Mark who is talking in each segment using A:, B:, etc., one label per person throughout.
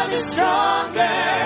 A: Love is stronger.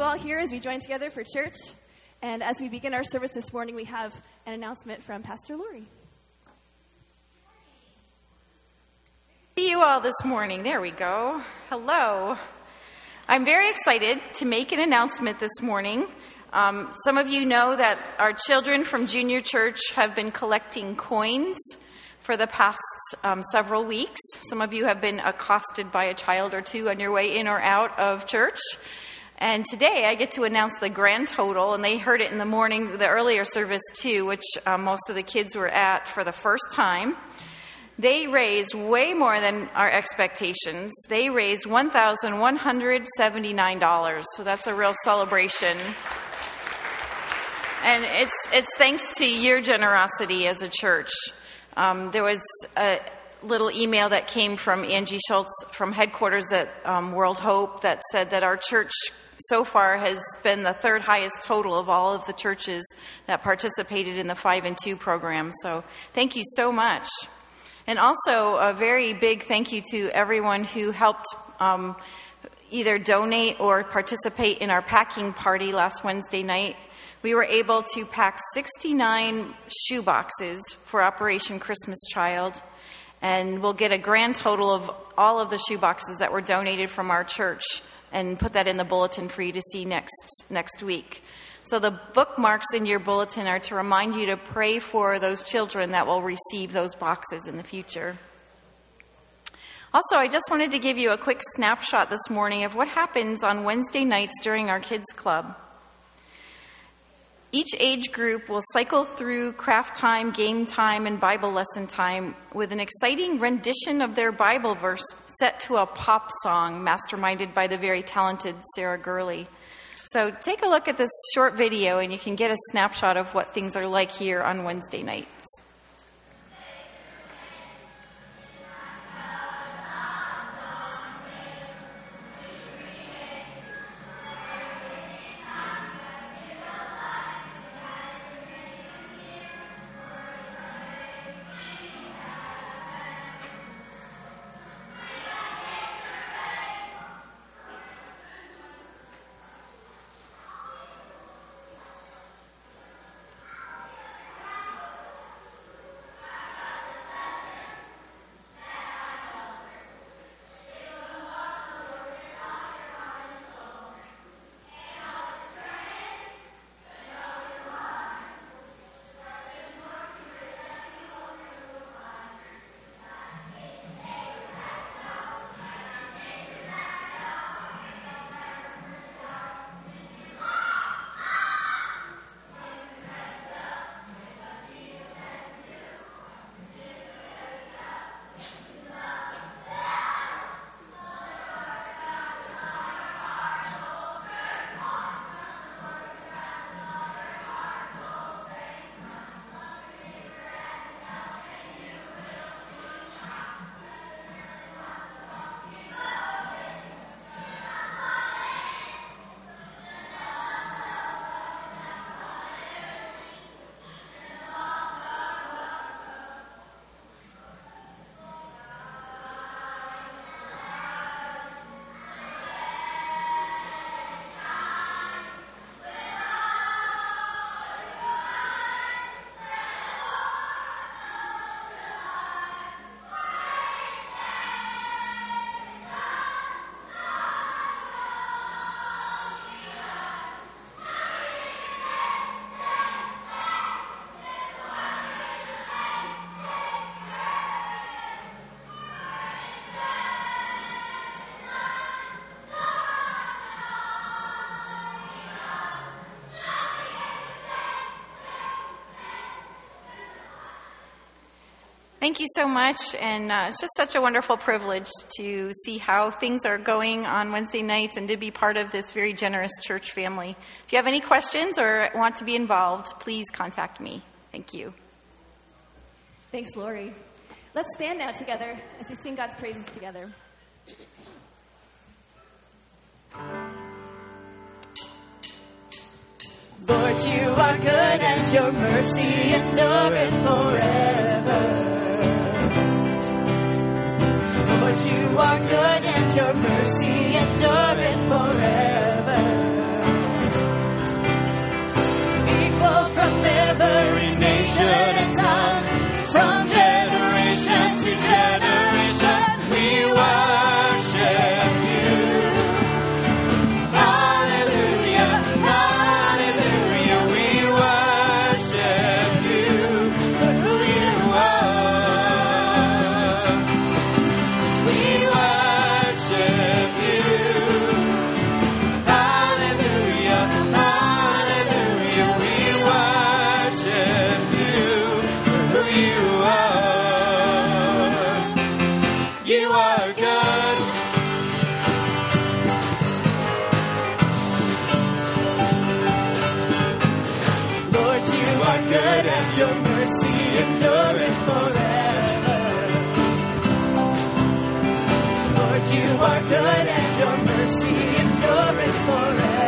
A: You all here as we join together for church. And as we begin our service this morning, we have an announcement from Pastor Lori.
B: See you all this morning. There we go. Hello. I'm very excited to make an announcement this morning. Um, some of you know that our children from junior church have been collecting coins for the past um, several weeks. Some of you have been accosted by a child or two on your way in or out of church. And today I get to announce the grand total, and they heard it in the morning, the earlier service too, which um, most of the kids were at for the first time. They raised way more than our expectations. They raised $1,179. So that's a real celebration. And it's, it's thanks to your generosity as a church. Um, there was a little email that came from Angie Schultz from headquarters at um, World Hope that said that our church so far has been the third highest total of all of the churches that participated in the 5 and 2 program. So thank you so much. And also, a very big thank you to everyone who helped um, either donate or participate in our packing party last Wednesday night. We were able to pack 69 shoe boxes for Operation Christmas Child, and we'll get a grand total of all of the shoe boxes that were donated from our church and put that in the bulletin for you to see next next week. So the bookmarks in your bulletin are to remind you to pray for those children that will receive those boxes in the future. Also, I just wanted to give you a quick snapshot this morning of what happens on Wednesday nights during our kids club. Each age group will cycle through craft time, game time, and Bible lesson time with an exciting rendition of their Bible verse set to a pop song masterminded by the very talented Sarah Gurley. So take a look at this short video and you can get a snapshot of what things are like here on Wednesday nights. Thank you so much. And uh, it's just such a wonderful privilege to see how things are going on Wednesday nights and to be part of this very generous church family. If you have any questions or want to be involved, please contact me. Thank you.
A: Thanks, Lori. Let's stand now together as we sing God's praises together.
C: Lord, you are good and your mercy endureth forever. Your mercy endureth forever. People from every nation You are good. Lord. you are good and your mercy endureth forever. Lord, you are good and your mercy endureth forever.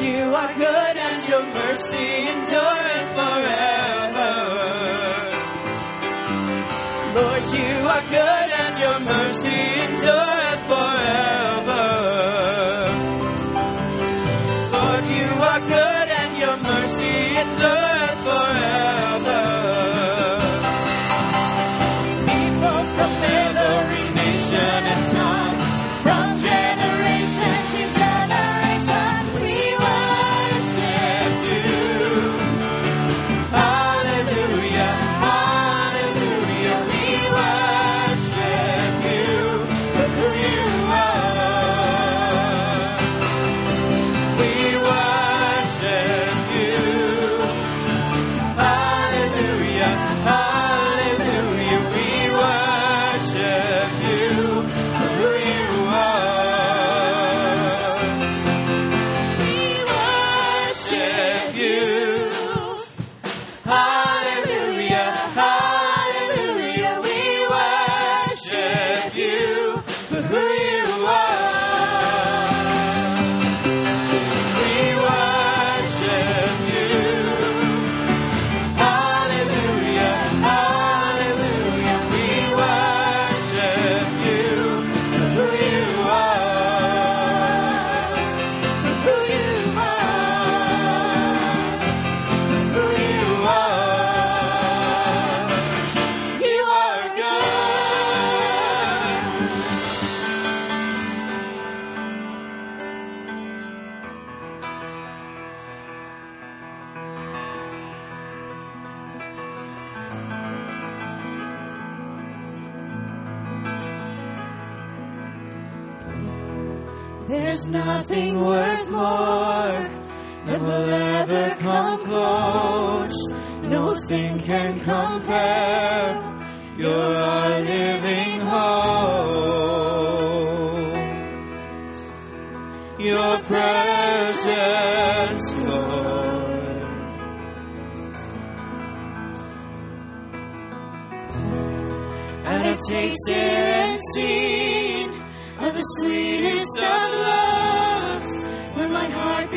C: You are good and your mercy endureth forever. Lord, you are good and your mercy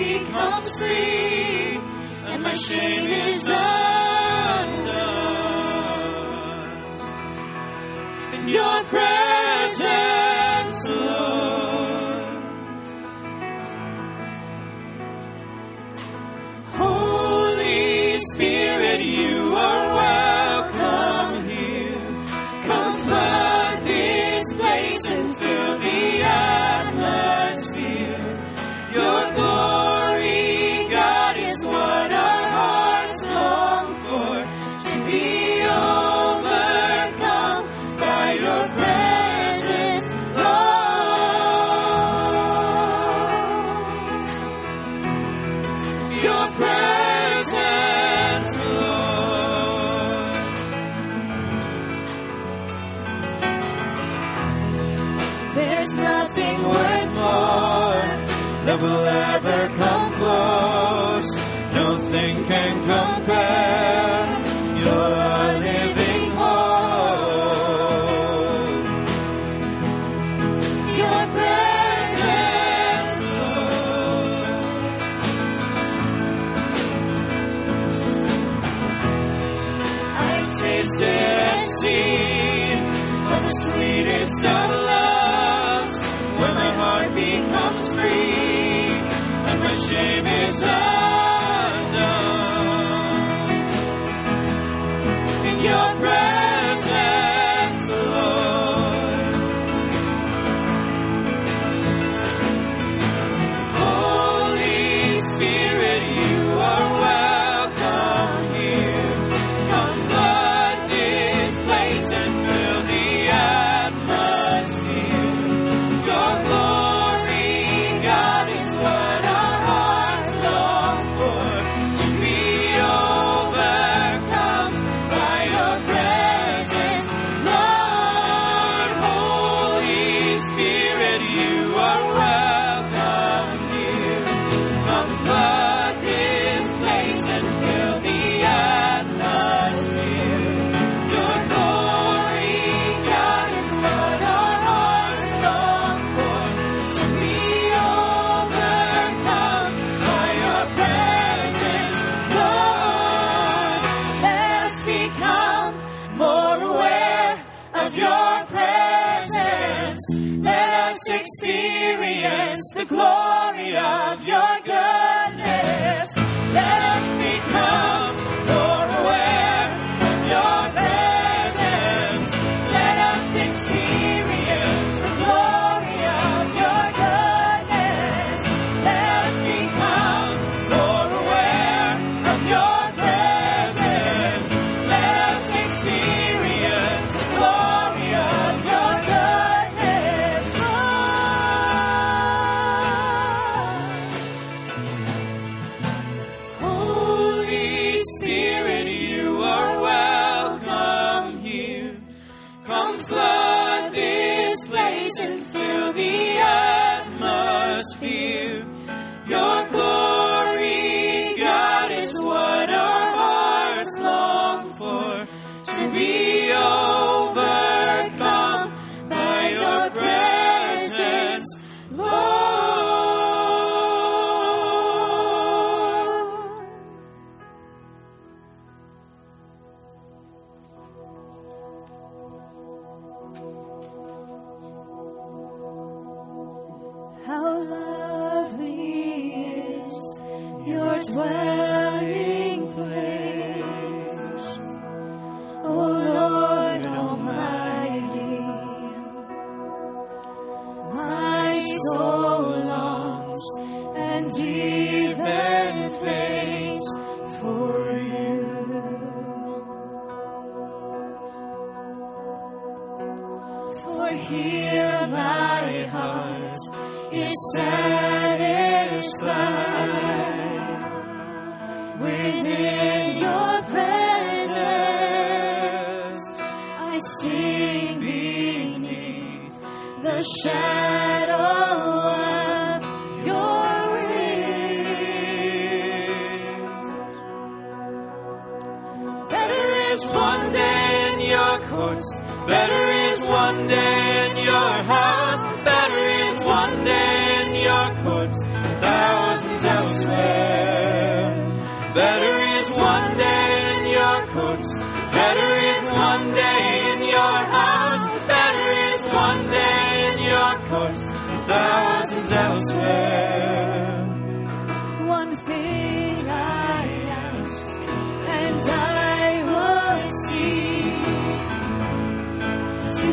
C: becomes free and my shame is undone. hear my heart is satisfied within your presence. I sing beneath the shadow. better is one day in your courts, better one day in your house, better is one day in your courts, thousands elsewhere. Better is one day in your courts, better is one day in your house, better is one day in your courts, thousands elsewhere.
A: One thing I ask,
C: and I will see. To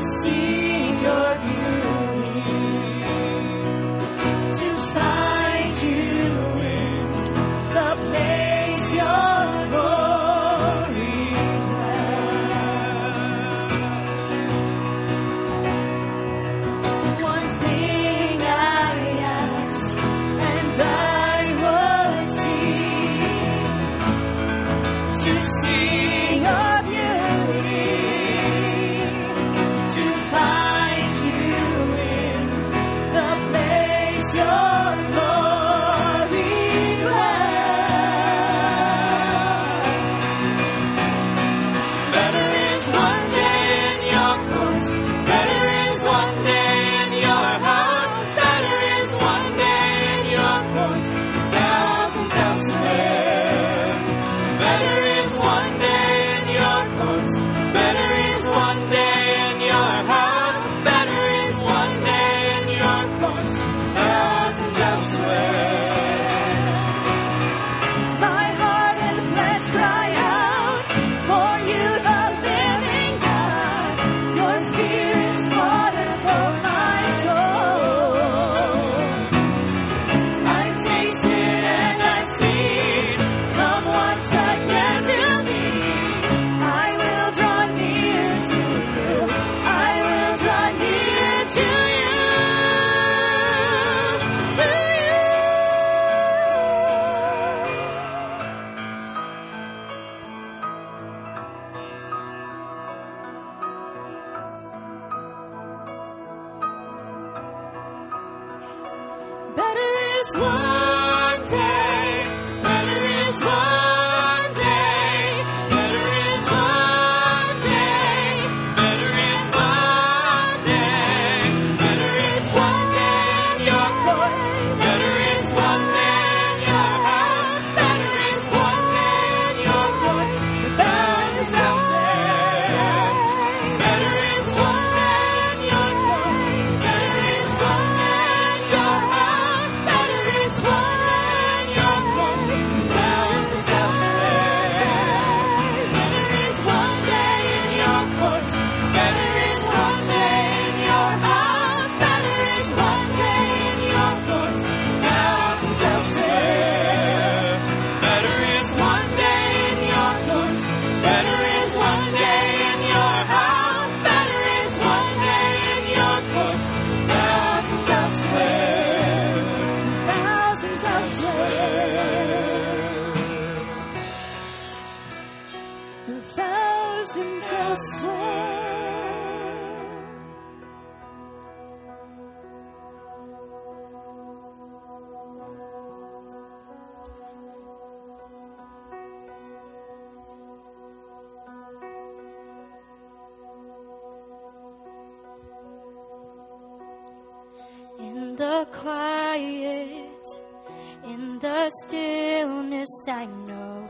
C: In the
D: stillness, I know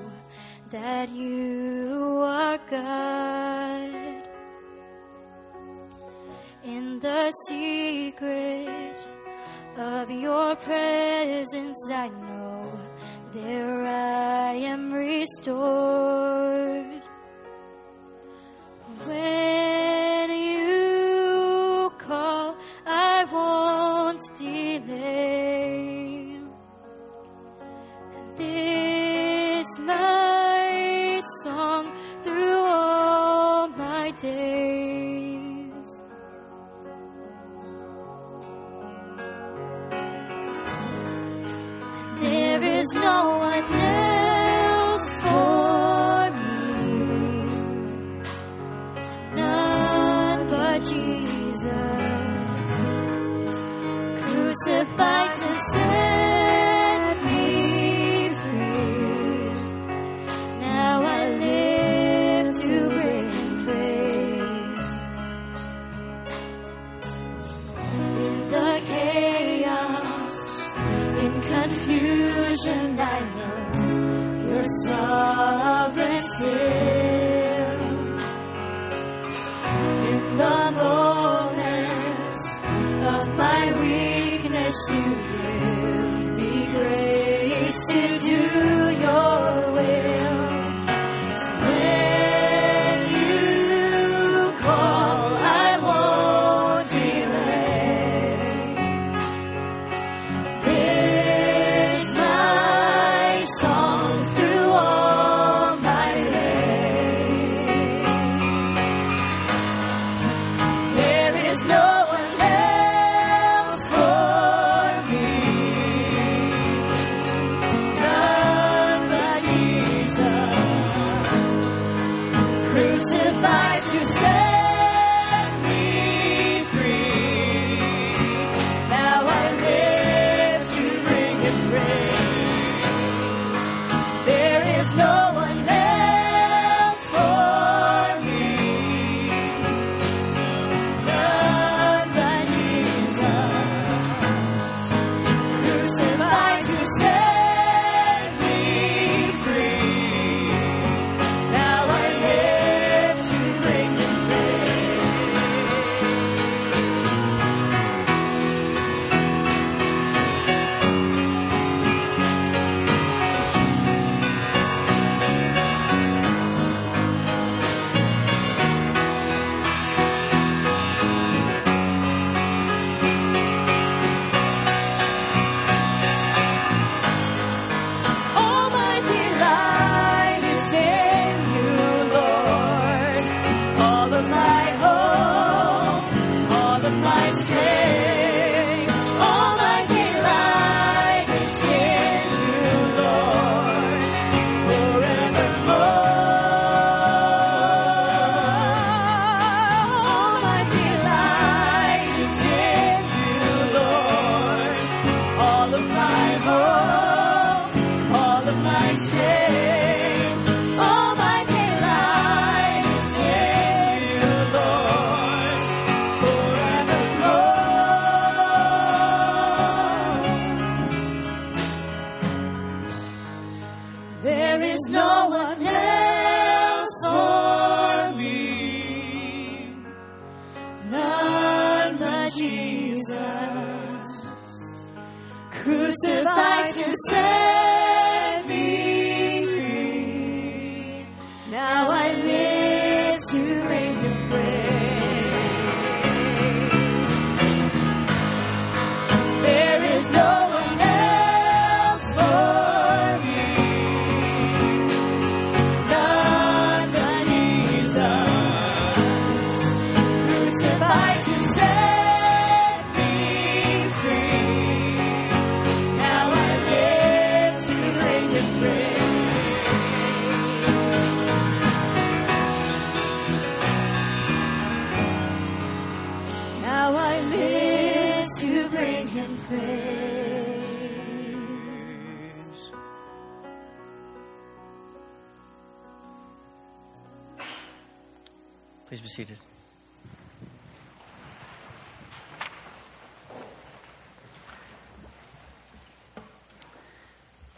D: that you are God. In the secret of your presence, I know there I am restored.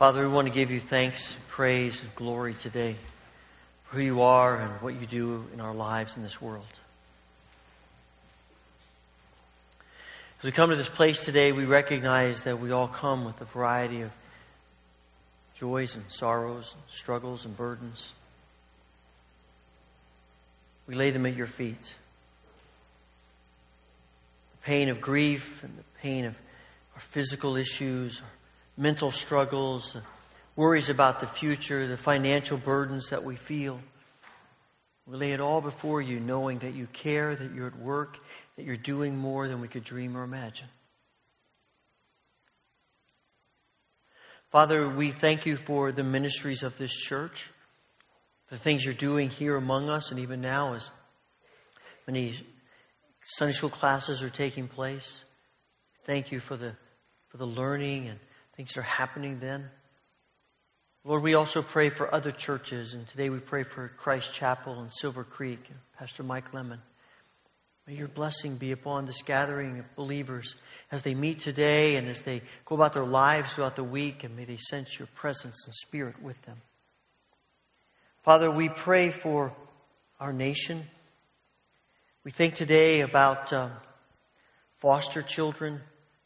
E: Father, we want to give you thanks, praise, and glory today for who you are and what you do in our lives in this world. As we come to this place today, we recognize that we all come with a variety of joys and sorrows, struggles and burdens. We lay them at your feet. The pain of grief and the pain of our physical issues, our mental struggles, worries about the future, the financial burdens that we feel. We lay it all before you, knowing that you care, that you're at work, that you're doing more than we could dream or imagine. Father, we thank you for the ministries of this church, the things you're doing here among us, and even now as many Sunday school classes are taking place. Thank you for the, for the learning and things are happening then. Lord, we also pray for other churches, and today we pray for Christ Chapel and Silver Creek, Pastor Mike Lemon. May your blessing be upon this gathering of believers as they meet today and as they go about their lives throughout the week, and may they sense your presence and spirit with them. Father, we pray for our nation. We think today about um, foster children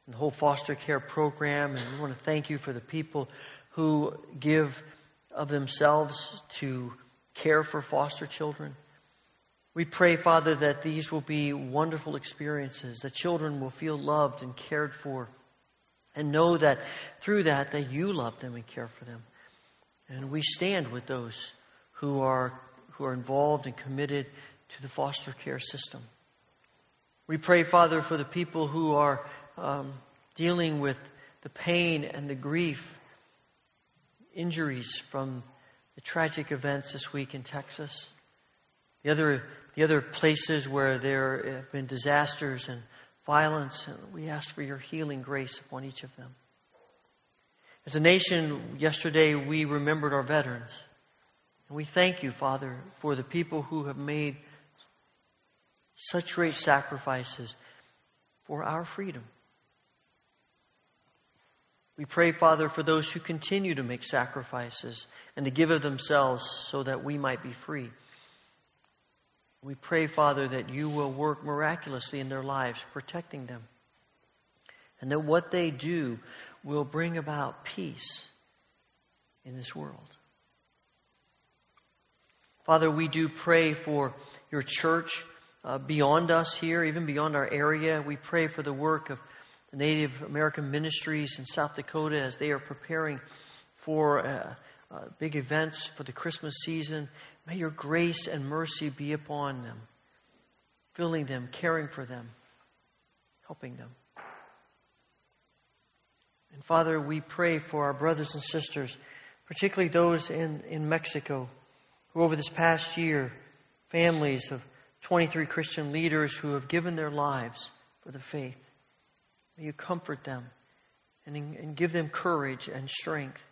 E: and the whole foster care program, and we want to thank you for the people who give of themselves to care for foster children. We pray, Father, that these will be wonderful experiences, that children will feel loved and cared for, and know that through that, that you love them and care for them. And we stand with those who are, who are involved and committed to the foster care system. We pray, Father, for the people who are um, dealing with the pain and the grief, injuries from the tragic events this week in Texas, the other, the other places where there have been disasters and violence, and we ask for your healing grace upon each of them. As a nation, yesterday we remembered our veterans. And we thank you, Father, for the people who have made such great sacrifices for our freedom. We pray, Father, for those who continue to make sacrifices and to give of themselves so that we might be free. We pray, Father, that you will work miraculously in their lives, protecting them. And that what they do will bring about peace in this world. Father, we do pray for your church uh, beyond us here, even beyond our area. We pray for the work of Native American ministries in South Dakota as they are preparing for uh, uh, big events for the Christmas season. May your grace and mercy be upon them, filling them, caring for them, helping them. And Father, we pray for our brothers and sisters, particularly those in, in Mexico who over this past year, families of 23 Christian leaders who have given their lives for the faith. May you comfort them and, and give them courage and strength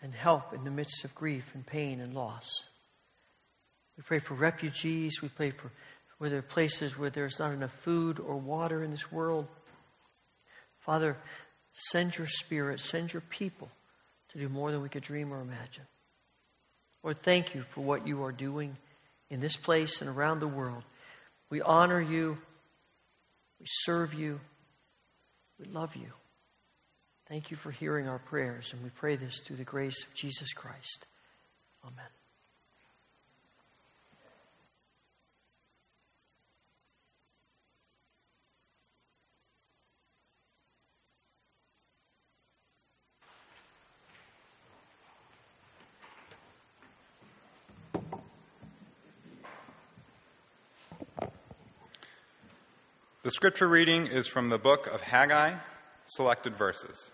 E: and help in the midst of grief and pain and loss. We pray for refugees. We pray for where there are places where there's not enough food or water in this world. Father, send your spirit, send your people to do more than we could dream or imagine. Lord, thank you for what you are doing in this place and around the world. We honor you. We serve you. We love you. Thank you for hearing our prayers, and we pray this through the grace of Jesus Christ. Amen.
F: The scripture reading is from the book of Haggai, selected verses.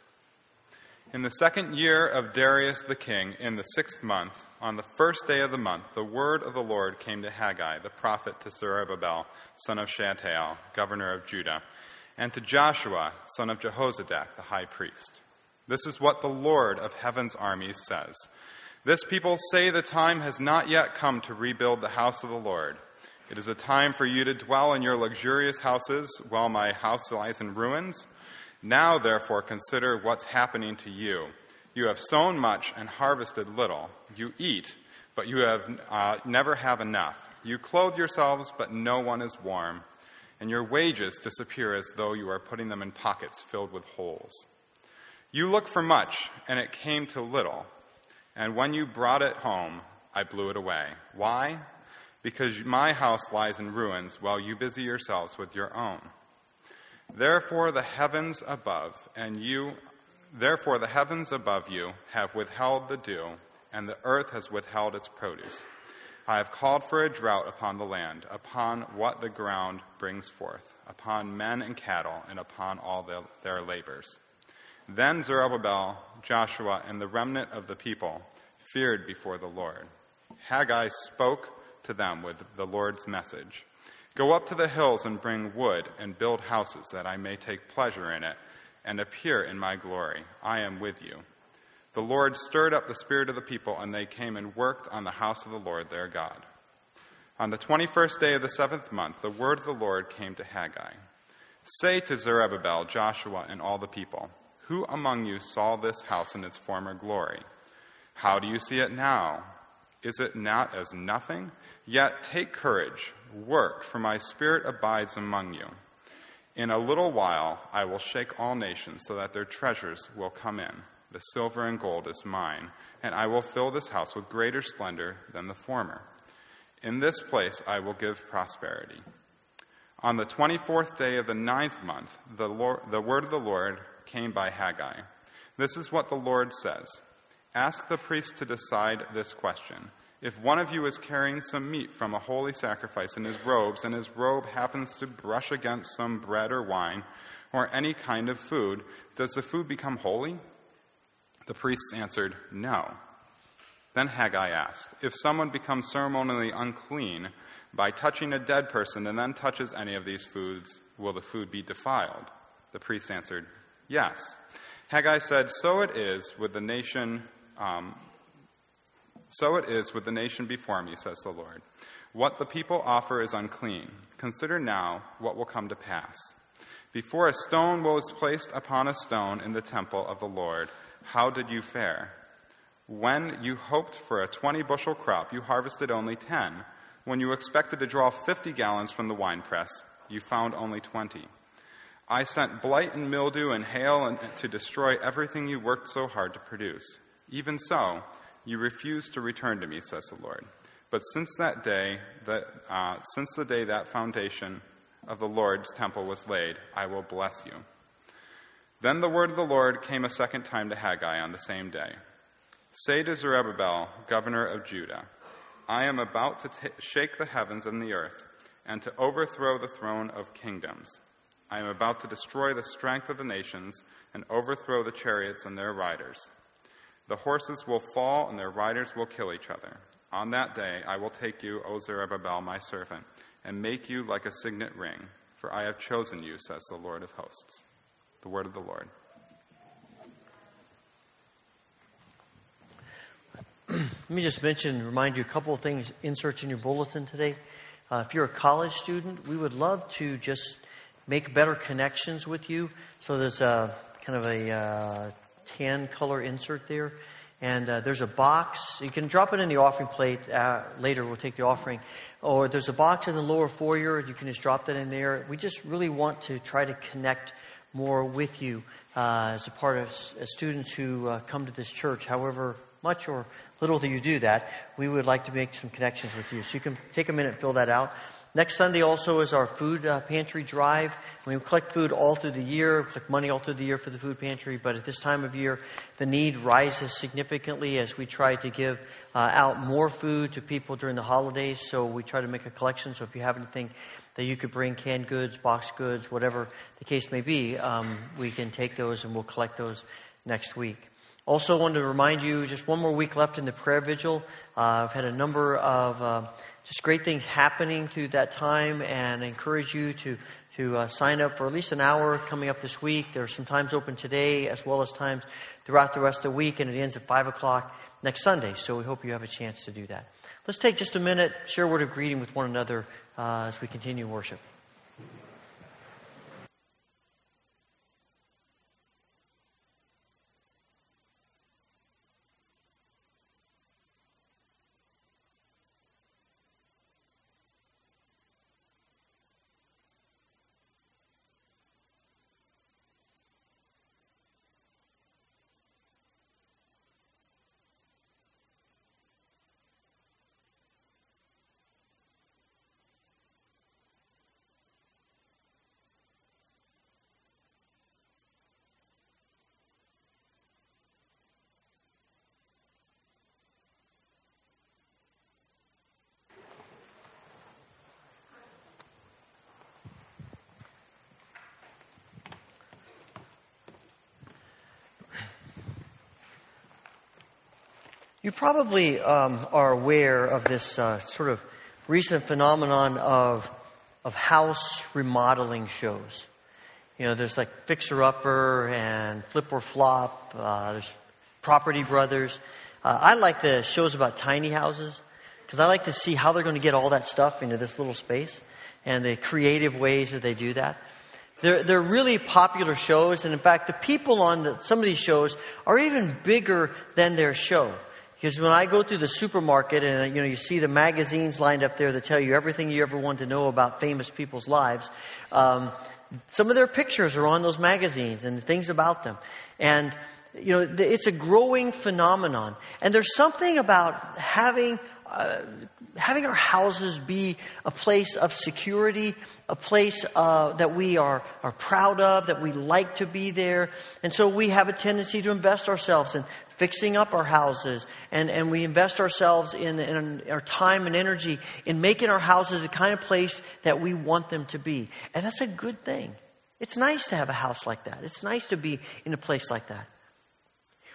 F: In the second year of Darius the king, in the sixth month, on the first day of the month, the word of the Lord came to Haggai, the prophet, to Zerubbabel, son of Shealtiel, governor of Judah, and to Joshua, son of Jehozadak, the high priest. This is what the Lord of heaven's armies says. This people say the time has not yet come to rebuild the house of the Lord. It is a time for you to dwell in your luxurious houses while my house lies in ruins. Now, therefore, consider what's happening to you. You have sown much and harvested little. You eat, but you have uh, never have enough. You clothe yourselves, but no one is warm. And your wages disappear as though you are putting them in pockets filled with holes. You look for much, and it came to little. And when you brought it home, I blew it away. Why? Because my house lies in ruins while you busy yourselves with your own. Therefore the heavens above and you therefore the heavens above you have withheld the dew and the earth has withheld its produce. I have called for a drought upon the land, upon what the ground brings forth, upon men and cattle, and upon all the, their labors. Then Zerubbabel, Joshua, and the remnant of the people feared before the Lord. Haggai spoke to them with the Lord's message Go up to the hills and bring wood and build houses that I may take pleasure in it and appear in my glory. I am with you. The Lord stirred up the spirit of the people, and they came and worked on the house of the Lord their God. On the 21st day of the seventh month, the word of the Lord came to Haggai Say to Zerubbabel, Joshua, and all the people, Who among you saw this house in its former glory? How do you see it now? Is it not as nothing? Yet take courage, work, for my spirit abides among you. In a little while I will shake all nations so that their treasures will come in. The silver and gold is mine, and I will fill this house with greater splendor than the former. In this place I will give prosperity. On the 24th day of the ninth month, the, Lord, the word of the Lord came by Haggai. This is what the Lord says Ask the priest to decide this question. If one of you is carrying some meat from a holy sacrifice in his robes, and his robe happens to brush against some bread or wine, or any kind of food, does the food become holy? The priests answered, No. Then Haggai asked, If someone becomes ceremonially unclean by touching a dead person and then touches any of these foods, will the food be defiled? The priests answered, Yes. Haggai said, So it is with the nation. Um, so it is with the nation before me, says the Lord. What the people offer is unclean. Consider now what will come to pass. Before a stone was placed upon a stone in the temple of the Lord, how did you fare? When you hoped for a 20 bushel crop, you harvested only 10. When you expected to draw 50 gallons from the winepress, you found only 20. I sent blight and mildew and hail and, to destroy everything you worked so hard to produce. Even so, you refused to return to me, says the Lord. But since that day, that, uh, since the day that foundation of the Lord's temple was laid, I will bless you. Then the word of the Lord came a second time to Haggai on the same day. Say to Zerubbabel, governor of Judah, I am about to t- shake the heavens and the earth, and to overthrow the throne of kingdoms. I am about to destroy the strength of the nations and overthrow the chariots and their riders. The horses will fall and their riders will kill each other. On that day I will take you, O Zerubbabel, my servant, and make you like a signet ring, for I have chosen you, says the Lord of hosts. The word of the Lord.
E: Let me just mention, remind you a couple of things, inserts in your bulletin today. Uh, if you're a college student, we would love to just make better connections with you. So there's a kind of a uh, tan color insert there. And uh, there's a box. You can drop it in the offering plate uh, later. We'll take the offering. Or there's a box in the lower foyer. You can just drop that in there. We just really want to try to connect more with you uh, as a part of as students who uh, come to this church, however much or little that you do that. We would like to make some connections with you. So you can take a minute fill that out. Next Sunday also is our food uh, pantry drive. We collect food all through the year, we collect money all through the year for the food pantry, but at this time of year, the need rises significantly as we try to give uh, out more food to people during the holidays. So we try to make a collection. So if you have anything that you could bring, canned goods, boxed goods, whatever the case may be, um, we can take those and we'll collect those next week. Also, wanted to remind you, just one more week left in the prayer vigil. Uh, I've had a number of uh, just great things happening through that time and I encourage you to, to uh, sign up for at least an hour coming up this week. There are some times open today as well as times throughout the rest of the week and it ends at 5 o'clock next Sunday. So we hope you have a chance to do that. Let's take just a minute, share a word of greeting with one another uh, as we continue worship. You probably um, are aware of this uh, sort of recent phenomenon of of house remodeling shows. You know, there's like Fixer Upper and Flip or Flop. Uh, there's Property Brothers. Uh, I like the shows about tiny houses because I like to see how they're going to get all that stuff into this little space and the creative ways that they do that. They're, they're really popular shows, and in fact, the people on the, some of these shows are even bigger than their show. Because when I go through the supermarket and you know you see the magazines lined up there that tell you everything you ever want to know about famous people's lives, um, some of their pictures are on those magazines and things about them, and you know it's a growing phenomenon. And there's something about having uh, having our houses be a place of security, a place uh, that we are, are proud of, that we like to be there. And so we have a tendency to invest ourselves in fixing up our houses, and, and we invest ourselves in, in our time and energy in making our houses the kind of place that we want them to be. And that's a good thing. It's nice to have a house like that. It's nice to be in a place like that.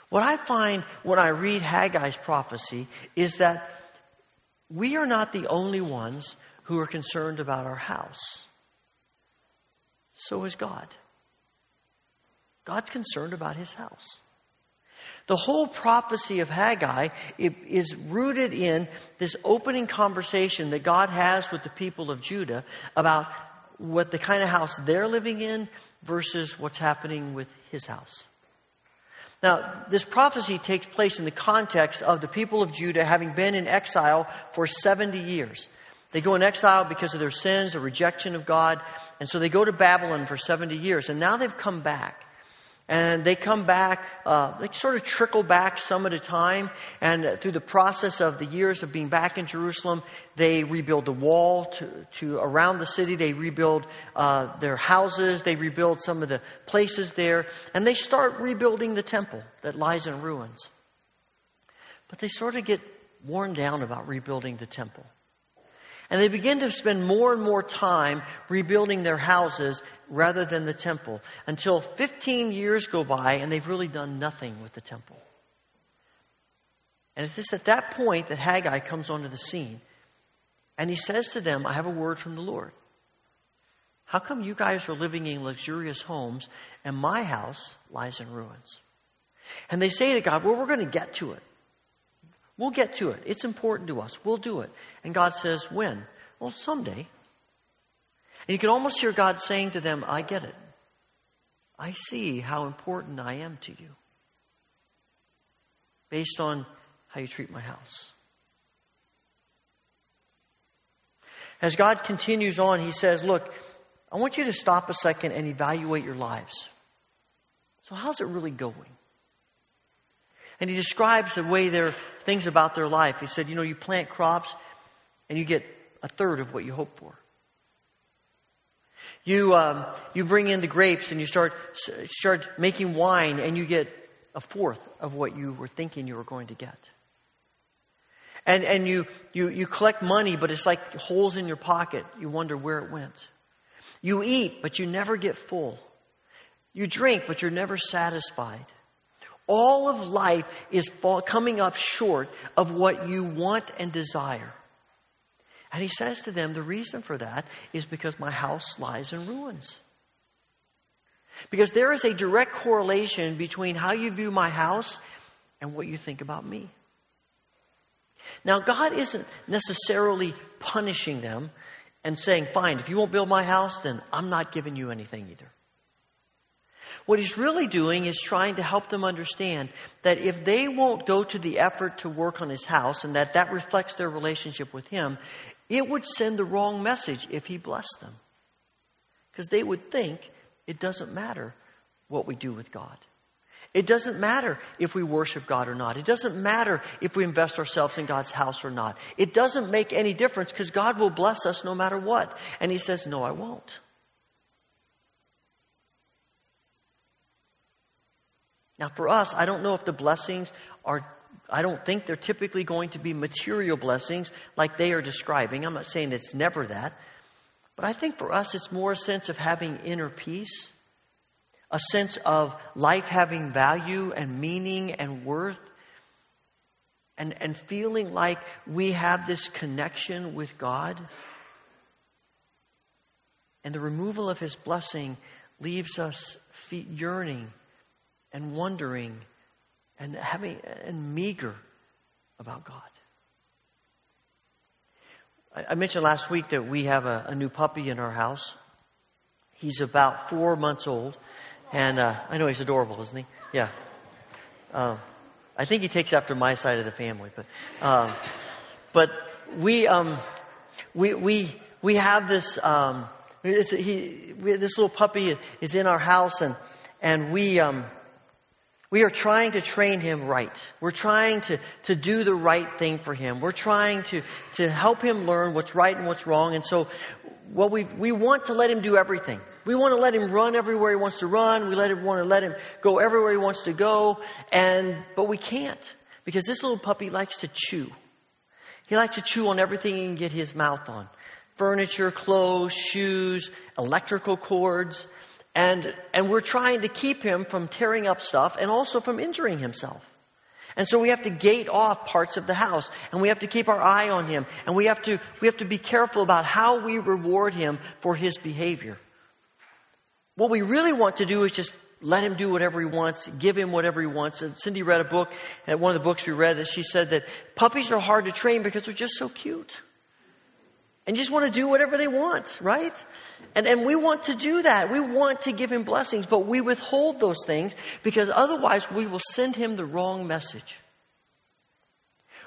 E: What I find when I read Haggai's prophecy is that we are not the only ones who are concerned about our house. So is God. God's concerned about his house. The whole prophecy of Haggai is rooted in this opening conversation that God has with the people of Judah about what the kind of house they're living in versus what's happening with his house. Now, this prophecy takes place in the context of the people of Judah having been in exile for 70 years. They go in exile because of their sins, a rejection of God, and so they go to Babylon for 70 years, and now they've come back. And they come back, uh, they sort of trickle back some at a time. And through the process of the years of being back in Jerusalem, they rebuild the wall to, to around the city. They rebuild uh, their houses. They rebuild some of the places there. And they start rebuilding the temple that lies in ruins. But they sort of get worn down about rebuilding the temple. And they begin to spend more and more time rebuilding their houses rather than the temple until 15 years go by and they've really done nothing with the temple. And it's just at that point that Haggai comes onto the scene. And he says to them, I have a word from the Lord. How come you guys are living in luxurious homes and my house lies in ruins? And they say to God, Well, we're going to get to it. We'll get to it. It's important to us. We'll do it. And God says, When? Well, someday. And you can almost hear God saying to them, I get it. I see how important I am to you based on how you treat my house. As God continues on, He says, Look, I want you to stop a second and evaluate your lives. So, how's it really going? And He describes the way they're things about their life. He said, You know, you plant crops and you get a third of what you hope for. You, um, you bring in the grapes and you start, start making wine and you get a fourth of what you were thinking you were going to get. And, and you, you, you collect money, but it's like holes in your pocket. You wonder where it went. You eat, but you never get full. You drink, but you're never satisfied. All of life is coming up short of what you want and desire. And he says to them, the reason for that is because my house lies in ruins. Because there is a direct correlation between how you view my house and what you think about me. Now, God isn't necessarily punishing them and saying, fine, if you won't build my house, then I'm not giving you anything either. What he's really doing is trying to help them understand that if they won't go to the effort to work on his house and that that reflects their relationship with him, it would send the wrong message if he blessed them. Because they would think it doesn't matter what we do with God. It doesn't matter if we worship God or not. It doesn't matter if we invest ourselves in God's house or not. It doesn't make any difference because God will bless us no matter what. And He says, No, I won't. Now, for us, I don't know if the blessings are, I don't think they're typically going to be material blessings like they are describing. I'm not saying it's never that. But I think for us, it's more a sense of having inner peace, a sense of life having value and meaning and worth, and, and feeling like we have this connection with God. And the removal of His blessing leaves us yearning and wondering and having and meager about God. I, mentioned last week that we have a, a, new puppy in our house. He's about four months old, and uh, I know he's adorable, isn't he? Yeah. Uh, I think he takes after my side of the family, but, um, but we, um, we, we, we have this, um, he, we, this little puppy is in our house and, and we, um, we are trying to train him right. We're trying to, to do the right thing for him. We're trying to, to help him learn what's right and what's wrong. And so what we, we want to let him do everything. We want to let him run everywhere he wants to run. We let him, want to let him go everywhere he wants to go. And, but we can't because this little puppy likes to chew. He likes to chew on everything he can get his mouth on. Furniture, clothes, shoes, electrical cords. And, and we're trying to keep him from tearing up stuff and also from injuring himself. And so we have to gate off parts of the house and we have to keep our eye on him and we have to, we have to be careful about how we reward him for his behavior. What we really want to do is just let him do whatever he wants, give him whatever he wants. And Cindy read a book, at one of the books we read, that she said that puppies are hard to train because they're just so cute. And just want to do whatever they want, right? And, and we want to do that. We want to give him blessings, but we withhold those things because otherwise we will send him the wrong message.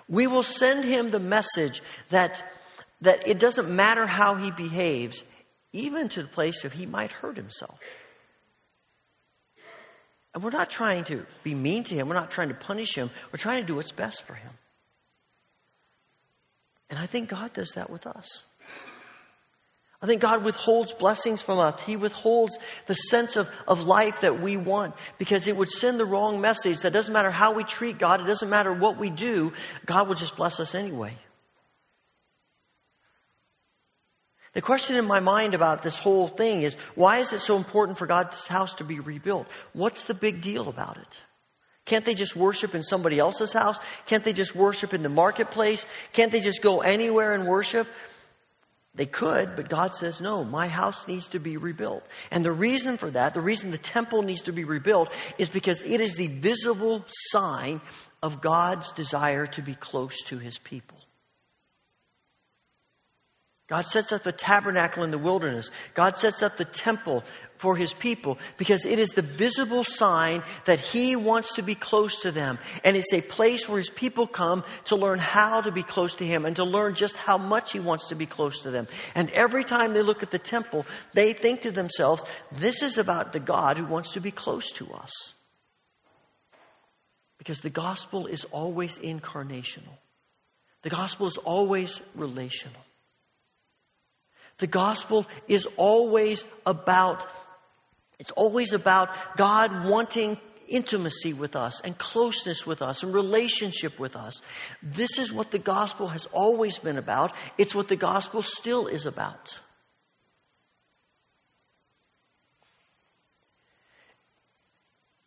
E: We will send him the message that, that it doesn't matter how he behaves, even to the place of he might hurt himself. And we're not trying to be mean to him. We're not trying to punish him. We're trying to do what's best for him. And I think God does that with us. I think God withholds blessings from us. He withholds the sense of, of life that we want because it would send the wrong message that doesn't matter how we treat God, it doesn't matter what we do, God will just bless us anyway. The question in my mind about this whole thing is why is it so important for God's house to be rebuilt? What's the big deal about it? Can't they just worship in somebody else's house? Can't they just worship in the marketplace? Can't they just go anywhere and worship? They could, but God says, no, my house needs to be rebuilt. And the reason for that, the reason the temple needs to be rebuilt, is because it is the visible sign of God's desire to be close to his people. God sets up a tabernacle in the wilderness. God sets up the temple for his people because it is the visible sign that he wants to be close to them. And it's a place where his people come to learn how to be close to him and to learn just how much he wants to be close to them. And every time they look at the temple, they think to themselves, this is about the God who wants to be close to us. Because the gospel is always incarnational. The gospel is always relational. The gospel is always about, it's always about God wanting intimacy with us and closeness with us and relationship with us. This is what the gospel has always been about. It's what the gospel still is about.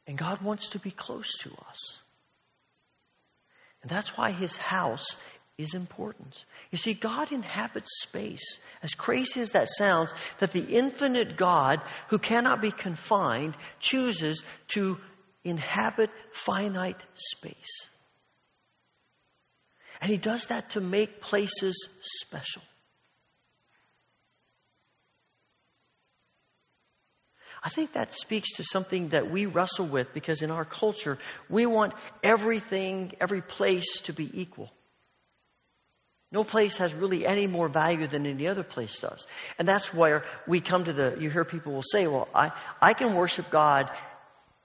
E: And God wants to be close to us. And that's why his house is important. You see, God inhabits space. As crazy as that sounds, that the infinite God, who cannot be confined, chooses to inhabit finite space. And he does that to make places special. I think that speaks to something that we wrestle with because in our culture, we want everything, every place to be equal. No place has really any more value than any other place does. And that's where we come to the, you hear people will say, well, I, I can worship God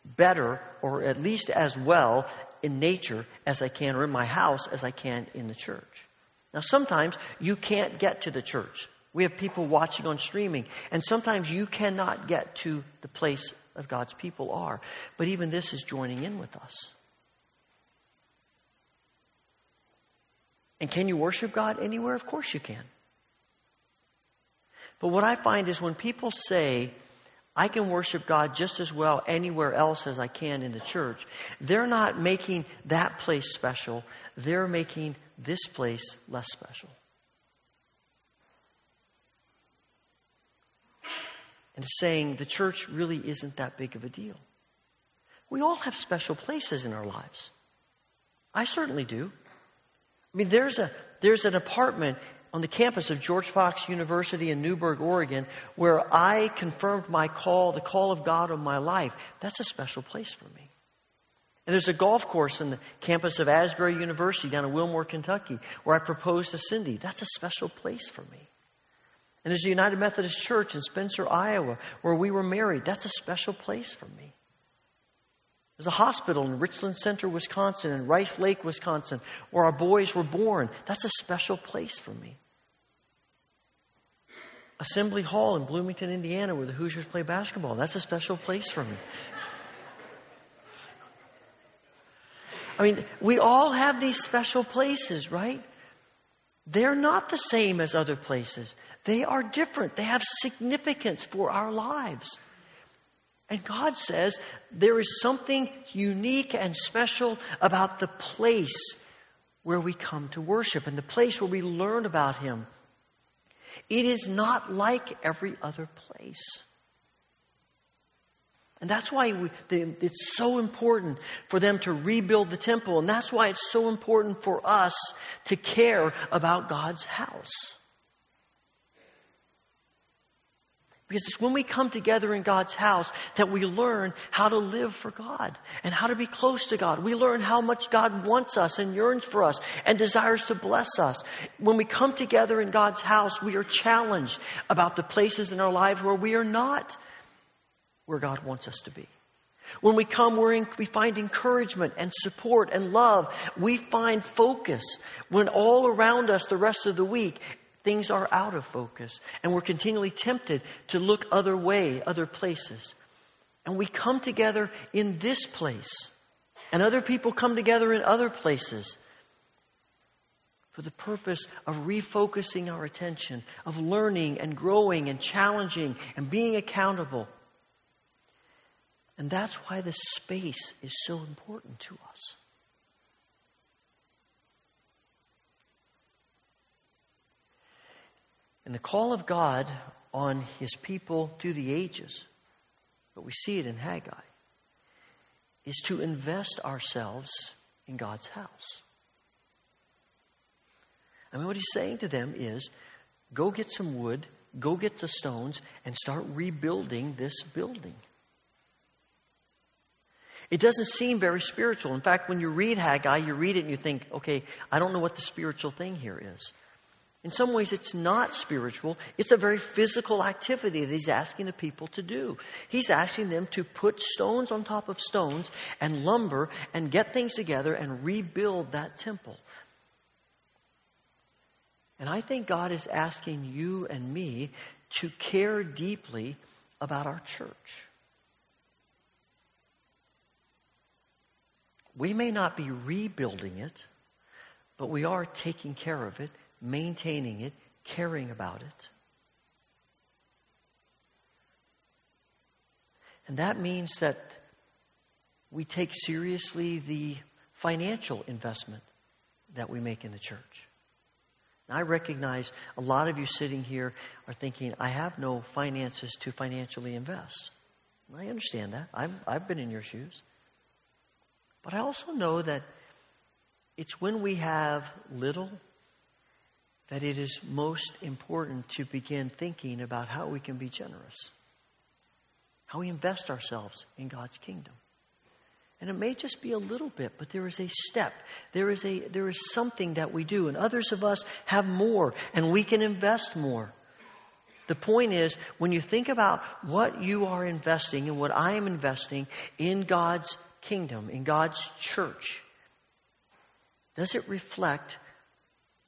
E: better or at least as well in nature as I can or in my house as I can in the church. Now sometimes you can't get to the church. We have people watching on streaming and sometimes you cannot get to the place of God's people are. But even this is joining in with us. And can you worship God anywhere? Of course you can. But what I find is when people say, I can worship God just as well anywhere else as I can in the church, they're not making that place special. They're making this place less special. And saying the church really isn't that big of a deal. We all have special places in our lives. I certainly do. I mean, there's a, there's an apartment on the campus of George Fox University in Newberg, Oregon, where I confirmed my call, the call of God on my life. That's a special place for me. And there's a golf course on the campus of Asbury University down in Wilmore, Kentucky, where I proposed to Cindy. That's a special place for me. And there's a United Methodist Church in Spencer, Iowa, where we were married. That's a special place for me. There's a hospital in Richland Center, Wisconsin, and Rice Lake, Wisconsin, where our boys were born. That's a special place for me. Assembly Hall in Bloomington, Indiana, where the Hoosiers play basketball. That's a special place for me. I mean, we all have these special places, right? They're not the same as other places. They are different. They have significance for our lives. And God says there is something unique and special about the place where we come to worship and the place where we learn about Him. It is not like every other place. And that's why we, they, it's so important for them to rebuild the temple. And that's why it's so important for us to care about God's house. Because it's when we come together in God's house that we learn how to live for God and how to be close to God. We learn how much God wants us and yearns for us and desires to bless us. When we come together in God's house, we are challenged about the places in our lives where we are not where God wants us to be. When we come, in, we find encouragement and support and love. We find focus. When all around us the rest of the week, things are out of focus and we're continually tempted to look other way, other places. And we come together in this place and other people come together in other places for the purpose of refocusing our attention, of learning and growing and challenging and being accountable. And that's why the space is so important to us. And the call of God on his people through the ages, but we see it in Haggai, is to invest ourselves in God's house. I mean, what he's saying to them is go get some wood, go get the stones, and start rebuilding this building. It doesn't seem very spiritual. In fact, when you read Haggai, you read it and you think, okay, I don't know what the spiritual thing here is. In some ways, it's not spiritual. It's a very physical activity that he's asking the people to do. He's asking them to put stones on top of stones and lumber and get things together and rebuild that temple. And I think God is asking you and me to care deeply about our church. We may not be rebuilding it, but we are taking care of it maintaining it, caring about it. And that means that we take seriously the financial investment that we make in the church. I recognize a lot of you sitting here are thinking, I have no finances to financially invest. And I understand that. i I've been in your shoes. But I also know that it's when we have little that it is most important to begin thinking about how we can be generous, how we invest ourselves in God's kingdom. And it may just be a little bit, but there is a step. There is a there is something that we do, and others of us have more, and we can invest more. The point is, when you think about what you are investing and what I am investing in God's kingdom, in God's church, does it reflect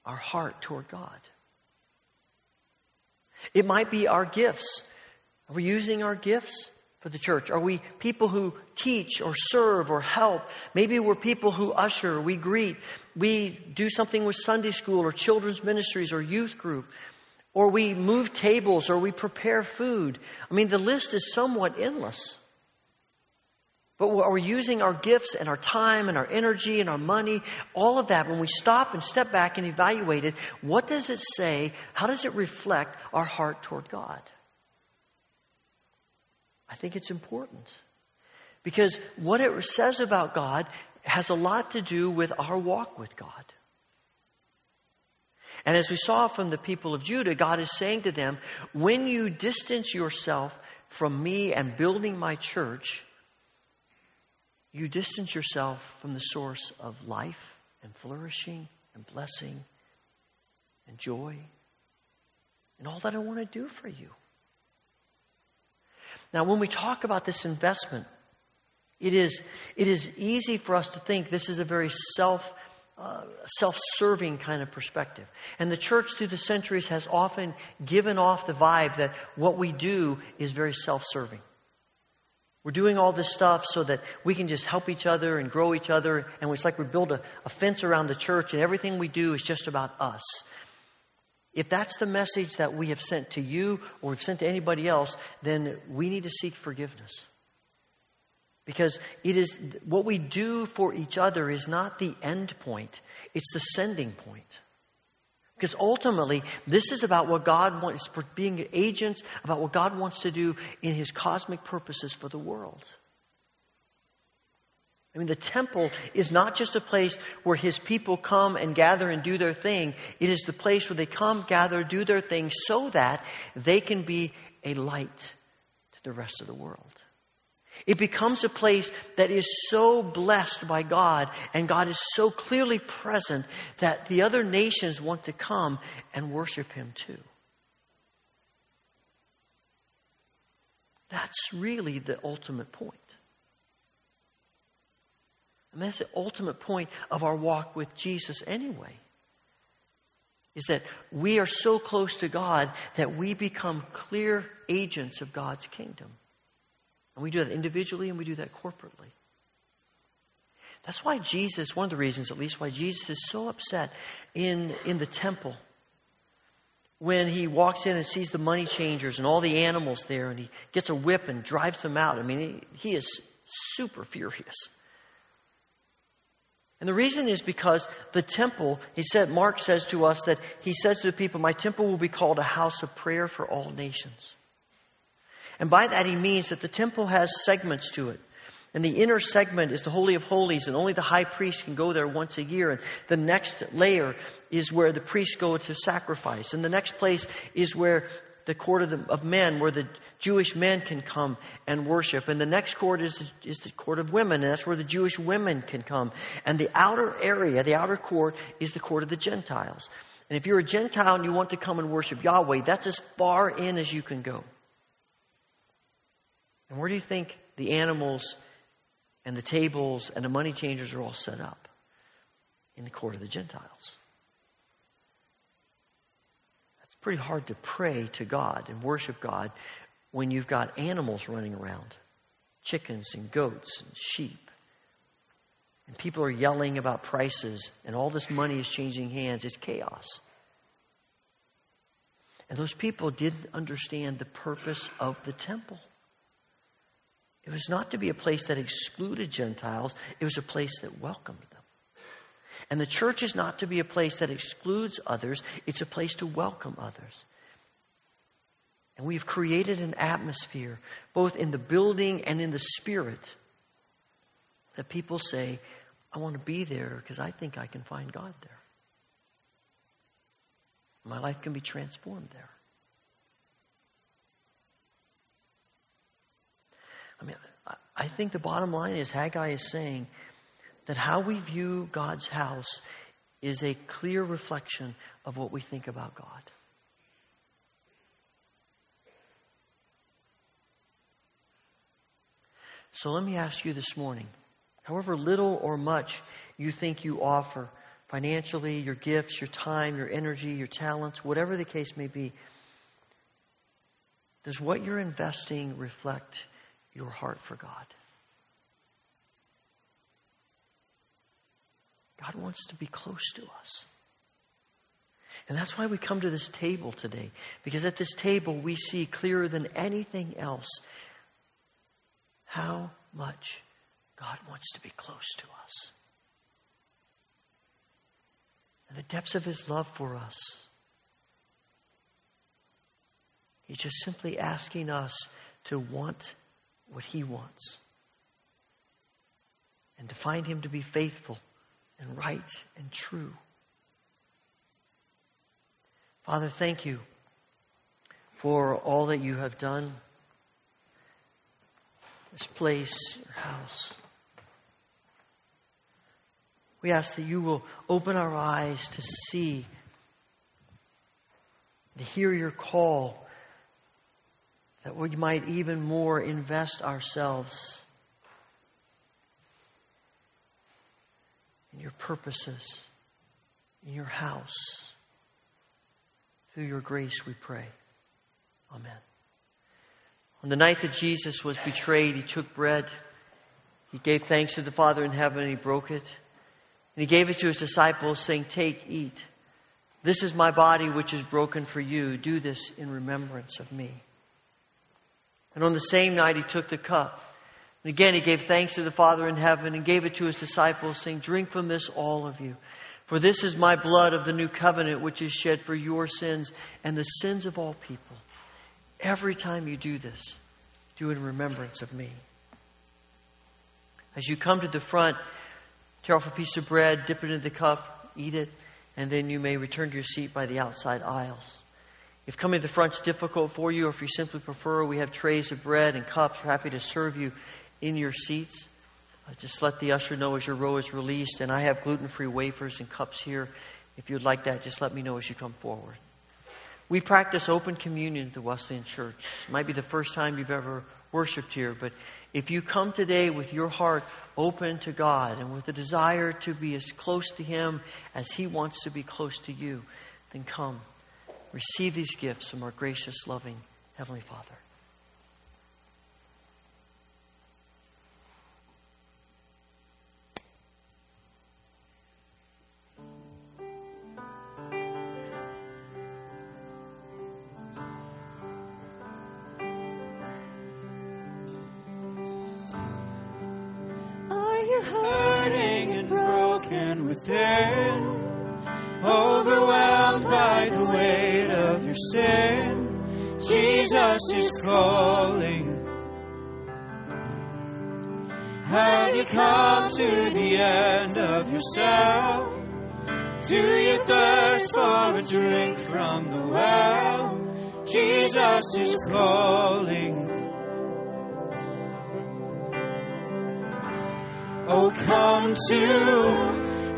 E: our heart toward God. It might be our gifts. Are we using our gifts for the church? Are we people who teach or serve or help? Maybe we're people who usher, we greet, we do something with Sunday school or children's ministries or youth group, or we move tables or we prepare food. I mean, the list is somewhat endless. But we are we using our gifts and our time and our energy and our money, all of that, when we stop and step back and evaluate it, what does it say? How does it reflect our heart toward God? I think it's important. Because what it says about God has a lot to do with our walk with God. And as we saw from the people of Judah, God is saying to them, when you distance yourself from me and building my church, you distance yourself from the source of life and flourishing and blessing and joy and all that I want to do for you. Now, when we talk about this investment, it is, it is easy for us to think this is a very self, uh, self-serving kind of perspective. And the church through the centuries has often given off the vibe that what we do is very self-serving. We're doing all this stuff so that we can just help each other and grow each other. And it's like we build a, a fence around the church and everything we do is just about us. If that's the message that we have sent to you or we've sent to anybody else, then we need to seek forgiveness. Because it is what we do for each other is not the end point, it's the sending point. Because ultimately, this is about what God wants, being agents, about what God wants to do in His cosmic purposes for the world. I mean, the temple is not just a place where his people come and gather and do their thing. It is the place where they come, gather, do their thing so that they can be a light to the rest of the world. It becomes a place that is so blessed by God and God is so clearly present that the other nations want to come and worship him too. That's really the ultimate point. And that's the ultimate point of our walk with Jesus anyway. Is that we are so close to God that we become clear agents of God's kingdom. And we do that individually and we do that corporately. That's why Jesus, one of the reasons at least, why Jesus is so upset in, in the temple when he walks in and sees the money changers and all the animals there and he gets a whip and drives them out. I mean, he, he is super furious. And the reason is because the temple, he said, Mark says to us that he says to the people, My temple will be called a house of prayer for all nations. And by that he means that the temple has segments to it. And the inner segment is the Holy of Holies, and only the high priest can go there once a year. And the next layer is where the priests go to sacrifice. And the next place is where the court of, the, of men, where the Jewish men can come and worship. And the next court is, is the court of women, and that's where the Jewish women can come. And the outer area, the outer court, is the court of the Gentiles. And if you're a Gentile and you want to come and worship Yahweh, that's as far in as you can go. And where do you think the animals and the tables and the money changers are all set up? In the court of the Gentiles It's pretty hard to pray to God and worship God when you've got animals running around chickens and goats and sheep. And people are yelling about prices, and all this money is changing hands. It's chaos. And those people didn't understand the purpose of the temple. It was not to be a place that excluded Gentiles, it was a place that welcomed them. And the church is not to be a place that excludes others, it's a place to welcome others. And we've created an atmosphere, both in the building and in the spirit, that people say, I want to be there because I think I can find God there. My life can be transformed there. I mean, I think the bottom line is Haggai is saying that how we view God's house is a clear reflection of what we think about God. So let me ask you this morning however little or much you think you offer financially, your gifts, your time, your energy, your talents, whatever the case may be, does what you're investing reflect your heart for God? God wants to be close to us. And that's why we come to this table today. Because at this table, we see clearer than anything else how much God wants to be close to us. And the depths of His love for us. He's just simply asking us to want what He wants and to find Him to be faithful and right and true. Father, thank you for all that you have done. This place, your house. We ask that you will open our eyes to see, to hear your call, that we might even more invest ourselves in your purposes, in your house. Through your grace we pray. Amen. On the night that Jesus was betrayed, he took bread. He gave thanks to the Father in heaven and he broke it. And he gave it to his disciples, saying, Take, eat. This is my body which is broken for you. Do this in remembrance of me. And on the same night, he took the cup. And again, he gave thanks to the Father in heaven and gave it to his disciples, saying, Drink from this, all of you. For this is my blood of the new covenant, which is shed for your sins and the sins of all people. Every time you do this, do it in remembrance of me. As you come to the front, tear off a piece of bread, dip it in the cup, eat it, and then you may return to your seat by the outside aisles. If coming to the front is difficult for you, or if you simply prefer, we have trays of bread and cups. We're happy to serve you in your seats. Uh, just let the usher know as your row is released. And I have gluten free wafers and cups here. If you'd like that, just let me know as you come forward. We practice open communion at the Wesleyan Church. It might be the first time you've ever worshiped here, but if you come today with your heart open to God and with a desire to be as close to Him as He wants to be close to you, then come. Receive these gifts from our gracious, loving Heavenly Father.
C: Within, overwhelmed by the weight sin. Jesus is calling. Have you come to the end of yourself? Do you thirst for a drink from the well? Jesus is calling. Oh, come to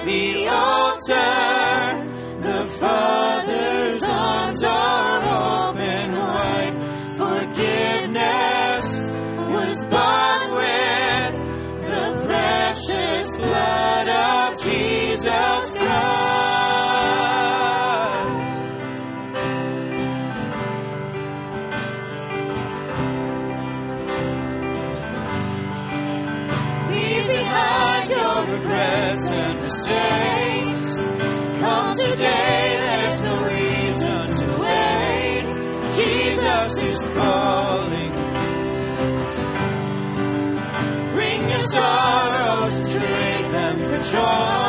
C: the altar. The Father's joy.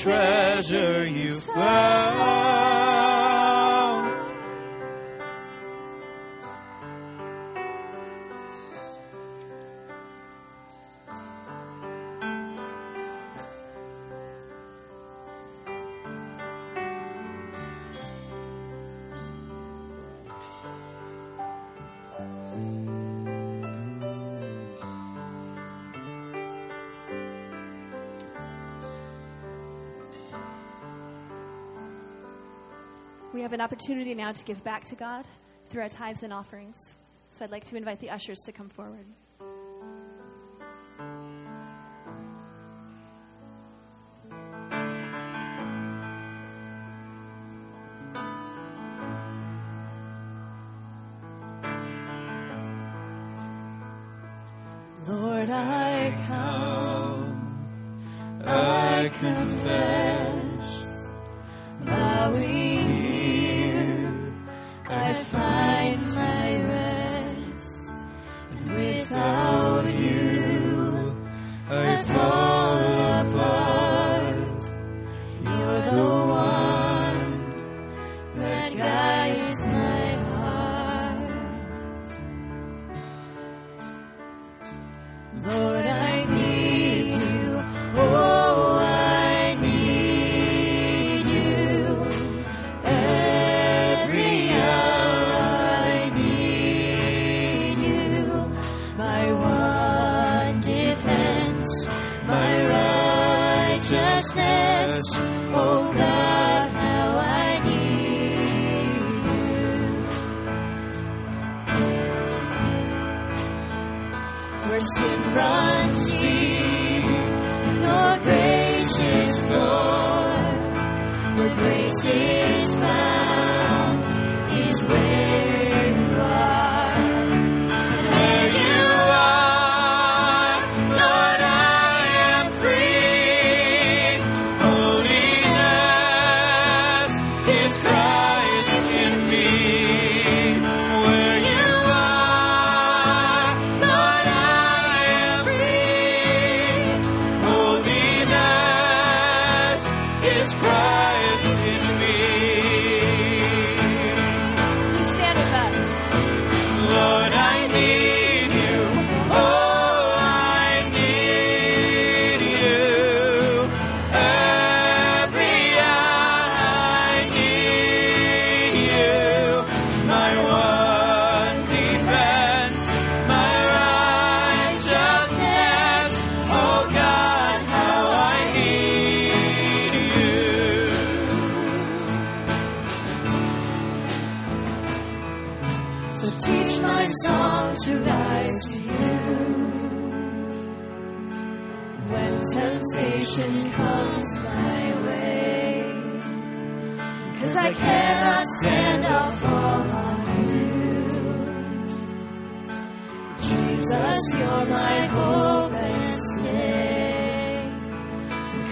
D: treasure you found.
G: have an opportunity now to give back to God through our tithes and offerings. So I'd like to invite the ushers to come forward.
C: Lord, I come,
D: I confess,
C: bowing. I find my rest without.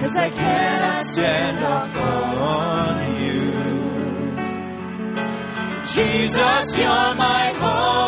C: Cause I cannot stand off on you. Jesus, you're my hope.